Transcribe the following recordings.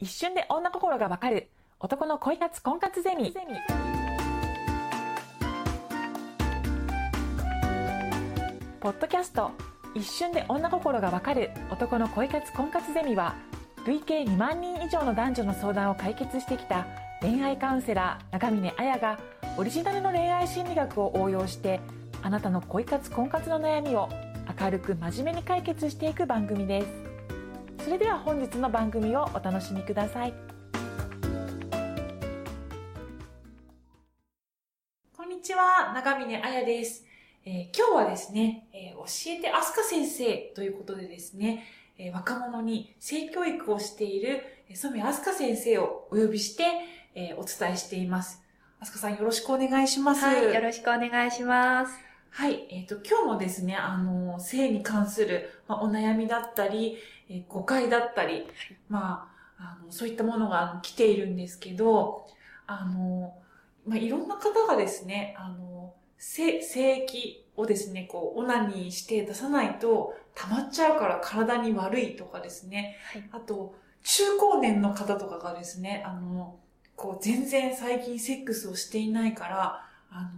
一瞬で女心がわかる。男の恋活婚活ゼミ。ポッドキャスト。一瞬で女心がわかる。男の恋活婚活ゼミは累計2万人以上の男女の相談を解決してきた恋愛カウンセラー長峰彩がオリジナルの恋愛心理学を応用してあなたの恋活婚活の悩みを明るく真面目に解決していく番組です。それでは本日の番組をお楽しみください。こんにちは長峰彩です、えー今日はですね、えー教えてあすか先生ということでですね、えー若者に性教育をしているえー染あすか先生をお呼びして、えーお伝えしています。あすかさんよろしくお願いします。はい、よろしくお願いします。はい、えっ、と、今日もですね、あの、性に関する、まあ、お悩みだったり、えー誤解だったり、まあ、あの、そういったものが来ているんですけど、あの、まあ、いろんな方がですね、あの、性、性液をですね、こう、オナニーして出さないと溜まっちゃうから体に悪いとかですね、はい。あと、中高年の方とかがですね、あの、こう、全然最近セックスをしていないから、あの、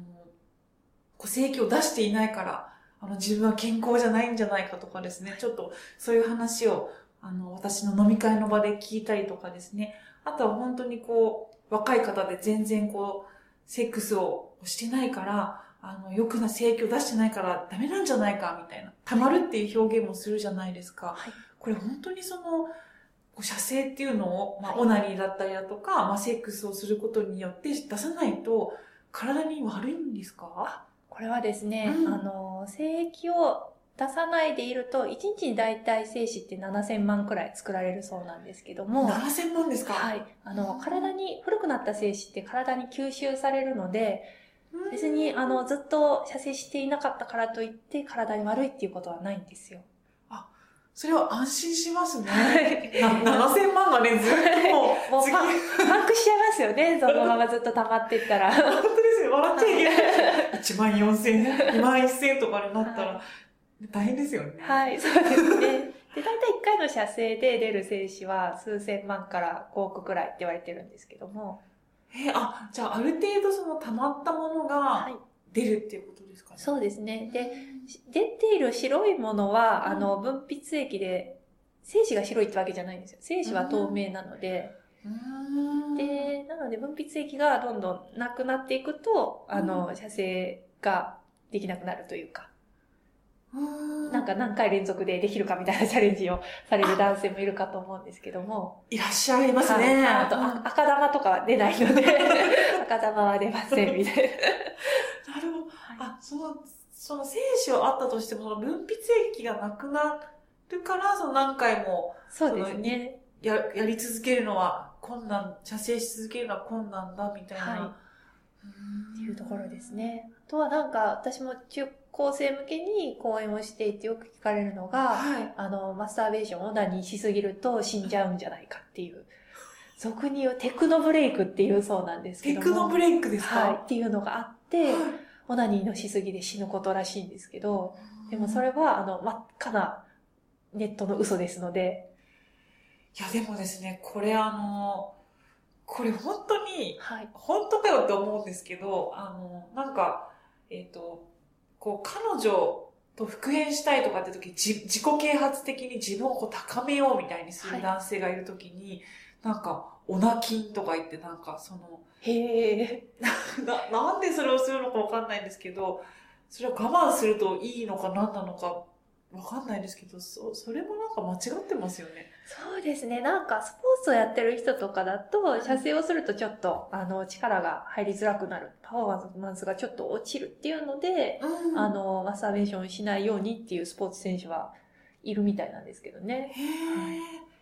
こう、性液を出していないから、あの、自分は健康じゃないんじゃないかとかですね、ちょっとそういう話を、あの、私の飲み会の場で聞いたりとかですね、あとは本当にこう、若い方で全然こう、セックスをしてないから、あの、良くな性液を出してないからダメなんじゃないか、みたいな。溜まるっていう表現もするじゃないですか。はいこれ本当にその、射精っていうのを、まあ、はいオナニーだったりだとか、まあ、セックスをすることによって出さないと、体に悪いんですか？これはですね、うんあの、精液を出さないでいると、1日に大体精子って7000万くらい作られるそうなんですけども、7000万ですか？はい。あの、体に、古くなった精子って体に吸収されるので、うん別に、あの、ずっと射精していなかったからといって体に悪いっていうことはないんですよ。それは安心しますね。はいな7000万がね、ずっともう、もうパンクしちゃいますよね、そのままずっと溜まっていったら。本当ですよ、笑っちゃいけない。1万4000、2万1000とかになったら、大変ですよね。はい、そうですね。で、大体1回の射精で出る精子は数千万から5億くらいって言われてるんですけども。えあ、じゃあある程度その溜まったものがはい。出るっていうことですかね。そうですね。で、し出ている白いものは、うんあの、分泌液で、精子が白いってわけじゃないんですよ。精子は透明なので、うーん。で、なので分泌液がどんどんなくなっていくと、あの、射精ができなくなるというか、なんか何回連続でできるかみたいなチャレンジをされる男性もいるかと思うんですけども、いらっしゃいますね。はい。あと、うん。あ赤玉とかは出ないので、赤玉は出ません、みたいな。なるほど。あ、その、その精子はあったとしても、その分泌液がなくなるから、その何回もそうですね。や、やり続けるのは困難、射精し続けるのは困難だ、みたいな。はい。っていうところです。ね。あとはなんか、私も中高生向けに講演をしていてよく聞かれるのが、はい。あの、マスターベーションをオナニーしすぎると死んじゃうんじゃないかっていう。俗に言うテクノブレイクっていうそうなんですけテども。クノブレイクですか？はい。っていうのがあって、オナニーのしすぎで死ぬことらしいんですけど、でもそれは、あの、真っ赤なネットの嘘ですので、いや、でもですね、これあの、これ本当に、はい。本当かよって思うんですけど、あの、なんか、えっ、と、こう、彼女と復縁したいとかって時、じ自己啓発的に自分をこう高めようみたいにするはい男性がいる時に、なんか、オナキンとか言ってなんか、その、へえ。な、なんでそれをするのかわかんないんですけど、それを我慢するといいのか何なのかわかんないですけど、そ、それもなんか間違ってますよね。そうですね。なんか、スポーツをやってる人とかだと、射精をするとちょっと、あの、力が入りづらくなる。パフォーマンスがちょっと落ちるっていうので、うんあの、マスターベーションしないようにっていうスポーツ選手はいるみたいなんですけどね。へえ。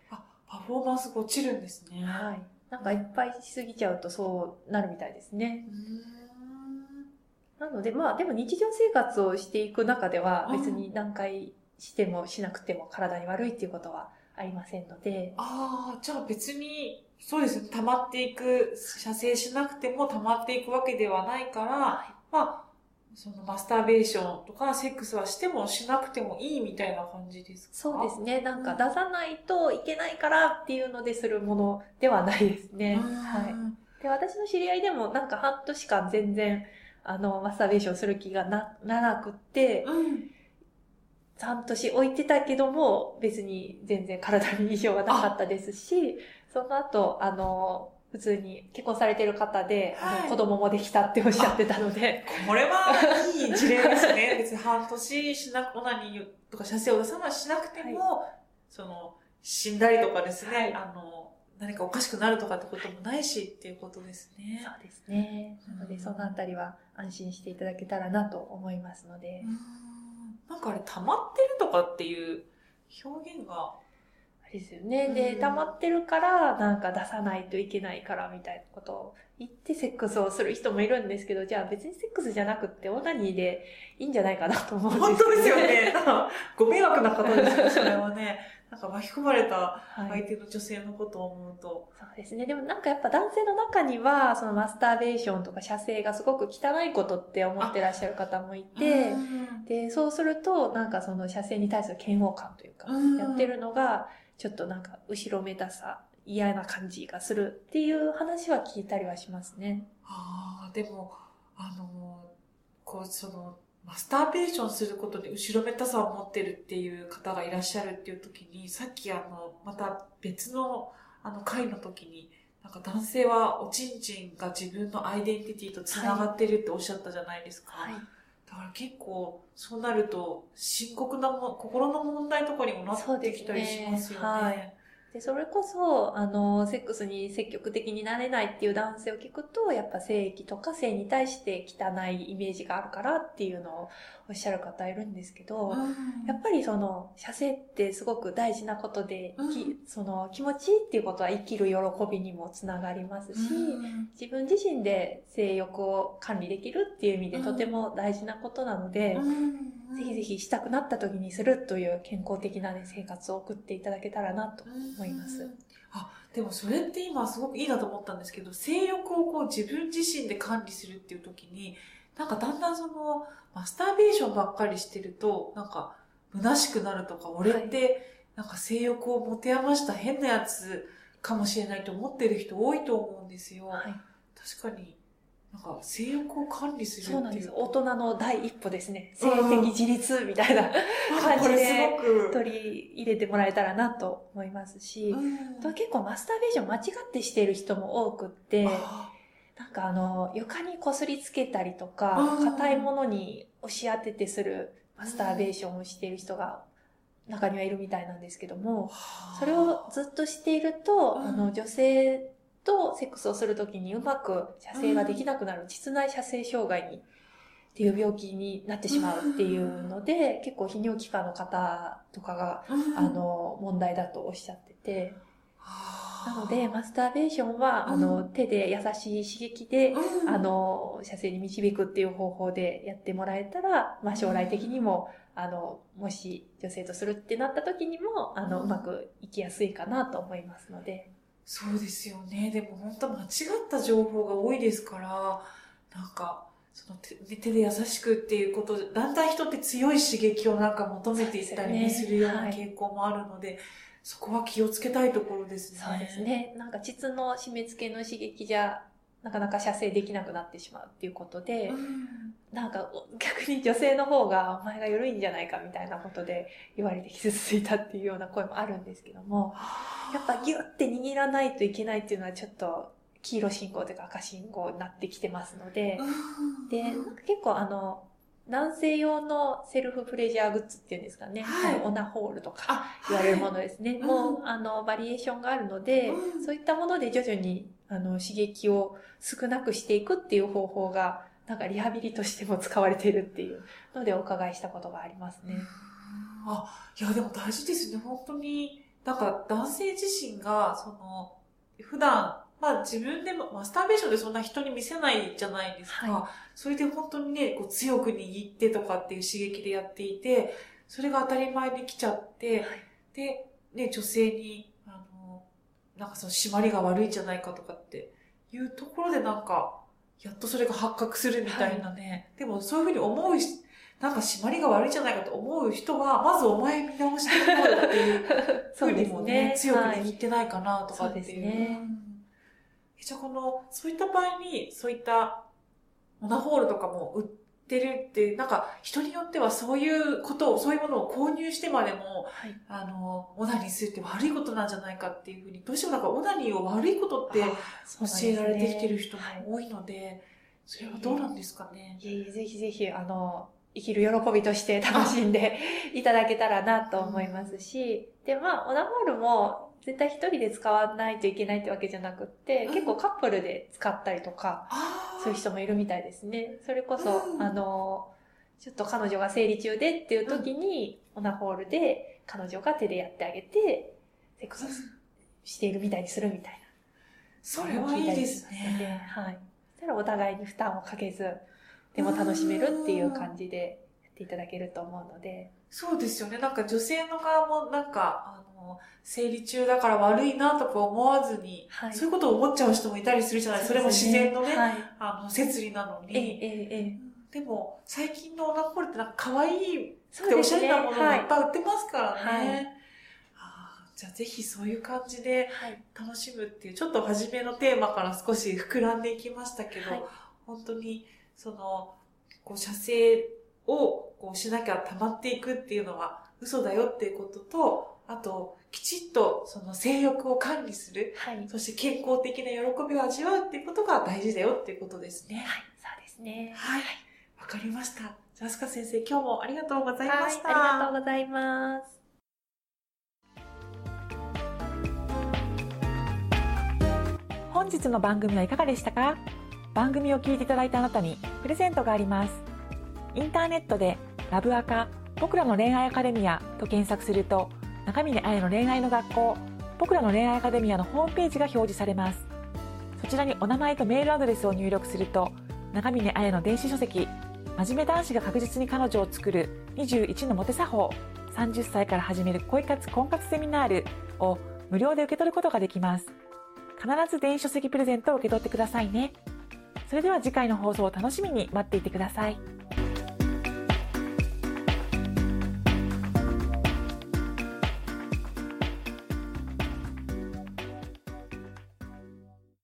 あ、パフォーマンスが落ちるんですね。はい。なんかいっぱいしすぎちゃうとそうなるみたいですね。うーんなので、まあ、でも日常生活をしていく中ではうん別に何回してもしなくても体に悪いっていうことはありませんので、ああ、じゃあ別に、そうですね、溜まっていく、射精しなくても溜まっていくわけではないから、まあ、そのマスターベーションとかセックスはしてもしなくてもいいみたいな感じですか？そうですね。なんか出さないといけないからっていうのでするものではないですね。はい。で、私の知り合いでもなんか半年間全然、あの、マスターベーションする気がな、ならくって、うん。半年置いてたけども、別に全然体に異常がなかったですし、その後、あの、普通に結婚されてる方で、あはい。の子供もできたっておっしゃってたので、これはいい事例ですね。別に半年しなく、オナニーとか射精を出さないしなくても、その、死んだりとかですね、はい。あの、何かおかしくなるとかってこともないしっていうことですね。そうですね。なので、そのあたりは安心していただけたらなと思いますので。う、んなんかあれ、溜まってるとかっていう表現が、あれですよね。で、うん溜まってるから、なんか出さないといけないからみたいなことを言ってセックスをする人もいるんですけど、じゃあ別にセックスじゃなくってオナニーでいいんじゃないかなと思うんです本当ですよね。ご迷惑な方ですよ、それはね。なんか巻き込まれたはい。相手の女性のことを思うと。そうですね。でもなんかやっぱ男性の中には、そのマスターベーションとか射精がすごく汚いことって思ってらっしゃる方もいて、うんで、そうすると、なんかその射精に対する嫌悪感というか、うんやってるのが、ちょっとなんか後ろめたさ、嫌な感じがするっていう話は聞いたりはしますね。ああ、でも、あの、こう、その、マスターベーションすることで後ろめたさを持ってるっていう方がいらっしゃるっていう時に、さっきあの、また別の、あの、回の時に、なんか男性はおちんちんが自分のアイデンティティと繋がってるっておっしゃったじゃないですか。はい。だから結構、そうなると、深刻なも、心の問題とかにもなってきたりしますよね。でそれこそ、あの、セックスに積極的になれないっていう男性を聞くと、やっぱ性器とか性に対して汚いイメージがあるからっていうのをおっしゃる方いるんですけど、うん。やっぱりその、射精ってすごく大事なことで、うん。きその気持ちいいっていうことは生きる喜びにもつながりますし、うん。自分自身で性欲を管理できるっていう意味でうんとても大事なことなので、うんぜひぜひしたくなった時にするという健康的な、ね、生活を送っていただけたらなと思います。うんあ、でもそれって今すごくいいなと思ったんですけど、性欲をこう自分自身で管理するっていう時に、なんかだんだんその、マスターベーションばっかりしてると、なんか、虚しくなるとか、俺って、なんか性欲を持て余した変なやつかもしれないと思ってる人多いと思うんですよ。はい、確かに、なんか性欲を管理するっていう。そうなんです。大人の第一歩ですね。性うん的自立みたいなあ感じで。取り入れてもらえたらなと思いますし、とは結構マスターベーション間違ってしている人も多くって、あなんかあの、床にこすりつけたりとかう、ん硬いものに押し当ててするマスターベーションをしている人が中にはいるみたいなんですけども、それをずっとしていると、うんあの、女性とセックスをするときにうまく射精ができなくなる、膣内射精障害に、っていう病気になってしまうっていうので、結構泌尿器科の方とかが、うん。あの、問題だとおっしゃってて、なので、マススターベーションは、あうの、手で優しい刺激で、うん。あの、射精に導くっていう方法でやってもらえたら、まあ将来的にも、あの、もし女性とするってなった時にも、あの、うん。うまくいきやすいかなと思いますので。そうですよね。でも本当間違った情報が多いですから、なんか、その手手で優しくっていうことで、だんだん人って強い刺激をなんか求めていったりね、するような傾向もあるので、そこは気をつけたいところですね。そうです。ね。なんか膣の締め付けの刺激じゃ、なかなか射精できなくなってしまうっていうことで、うんなんか逆に女性の方がお前が緩いんじゃないかみたいなことで言われて傷ついたっていうような声もあるんですけども、やっぱギュッて握らないといけないっていうのはちょっと黄色信号というか赤信号になってきてますので、うん。で、結構あの、男性用のセルフプレジャーグッズっていうんですかね、はい。オナホールとかあ、言われるものですね。うんもう、あの、バリエーションがあるので、うん。そういったもので徐々に、あの、刺激を少なくしていくっていう方法が、なんかリハビリとしても使われているっていうのでお伺いしたことがありますね。あ、いやでも大事ですね。本当に、なんか男性自身が、その、普段、まあ自分でも、マスターベーションでそんな人に見せないじゃないですか。はそれで本当にね、こう強く握ってとかっていう刺激でやっていて、それが当たり前に来ちゃって、で、ね、女性に、あの、なんかその締まりが悪いんじゃないかとかっていうところでなんか、やっとそれが発覚するみたいなね。でもそういうふうに思うし、なんか締まりが悪いんじゃないかと思う人は、まずお前見直してみようよっていう ふうにもね、強く握ってないかなとかっていう。そうですねうんじゃあこの、そういった場合に、そういったオナホールとかも売ってるって、なんか人によってはそういうことを、そういうものを購入してまでも、はい。あの、オナニーするって悪いことなんじゃないかっていうふうに、どうしてもなんかオナニーを悪いことってあ教えられてきてる人もはい多いので、それはどうなんですかね？いえいえ、ぜひぜひ、あの、生きる喜びとして楽しんで いただけたらなと思いますし、で、まあ、オナホールも絶対一人で使わないといけないってわけじゃなくって、うん結構カップルで使ったりとか、ああそういう人もいるみたいですね。それこそ、うんあの、ちょっと彼女が生理中でっていう時に、オナホールで彼女が手でやってあげて、セックスをしているみたいにするみたいな。それはいいですね。はい。そしたらお互いに負担をかけず、でも楽しめるっていう感じでやっていただけると思うので。そうですよね。なんか女性の側もなんか、あの、生理中だから悪いなとか思わずに、はいそういうことを思っちゃう人もいたりするじゃないそれも自然のね、はい。あの、摂理なのええ、に。ええ、ええ。でも、最近のオナホールってなんか可愛いそうでおしゃれなものもはいっぱい売ってますからね。はいあーじゃあぜひそういう感じではい。楽しむっていう、ちょっと初めのテーマから少し膨らんでいきましたけど、はい本当にその、こう射精をこうしなきゃ溜まっていくっていうのは嘘だよっていうことと、あと、きちっとその性欲を管理する、はい。はい。そして健康的な喜びを味わうっていうことが大事だよっていうことですね。そうですね。はい。わかりました。じゃあ、アスカ先生、今日もありがとうございまはい。した。ありがとうございます。本日の番組はいかがでしたか？番組を聞いていただいたあなたにプレゼントがありますインターネットで「ラブアカ僕らの恋愛アカデミア」と検索すると中峰彩の恋愛の学校僕らの恋愛アカデミアのホームページが表示されますそちらにお名前とメールアドレスを入力すると中峰彩の電子書籍「真面目男子が確実に彼女を作る21のモテ作法30歳から始める恋活婚活セミナール」を無料で受け取ることができます必ず電子書籍プレゼントを受け取ってくださいね。それでは次回の放送を楽しみに待っていてください。